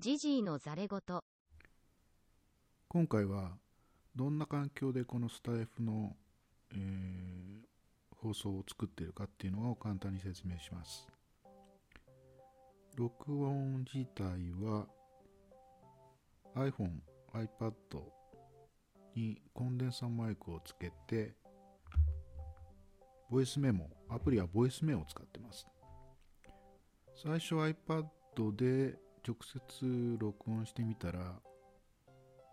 ジジイのざれ言。今回はどんな環境でこのスタイフの、えー放送を作っているかっていうのを簡単に説明します録音自体は iPhone、iPad にコンデンサーマイクをつけてボイスメモアプリはボイスメモを使ってます最初 iPad で直接録音してみたら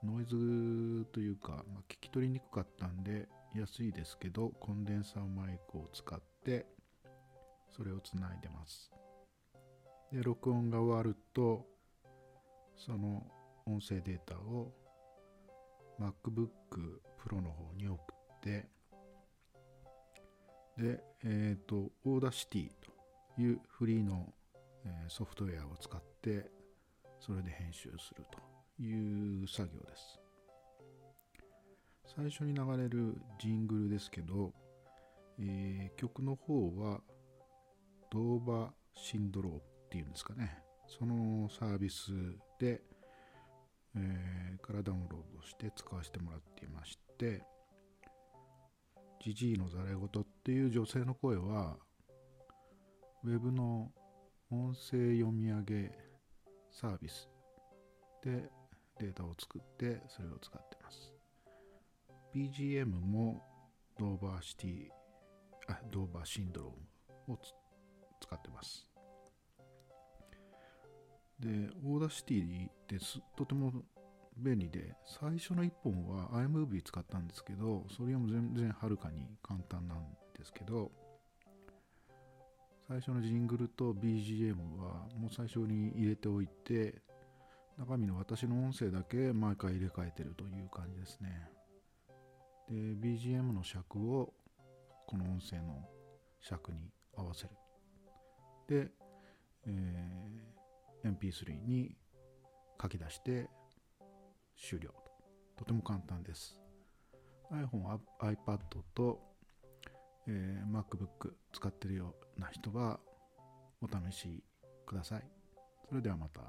ノイズというか、まあ、聞き取りにくかったんで安いですけどコンデンサーマイクを使ってそれをつないでます。で録音が終わるとその音声データを MacBook Pro の方に送ってでえっ、ー、と Audacity というフリーの、えー、ソフトウェアを使ってそれで編集するという作業です。最初に流れるジングルですけど、えー、曲の方はドーバシンドローっていうんですかね。そのサービスで、えー、からダウンロードして使わせてもらっていましてジジイのざれ言っていう女性の声はウェブの音声読み上げサービス。でデータを作ってそれを使ってます。BGM もドーバーシティあ DOVA-SYNDROME を使ってます。で Audacity ってとても便利で最初の1本は iMovie 使ったんですけどそれよりも全然はるかに簡単なんですけど最初のジングルと BGM はもう最初に入れておいて中身の私の音声だけ毎回入れ替えてるという感じですね。で BGM の尺をこの音声の尺に合わせる。で、えー、MP3 に書き出して終了と。とても簡単です。iPhone、iPad と、えー、MacBook 使ってるような人はお試しくださいそれではまた。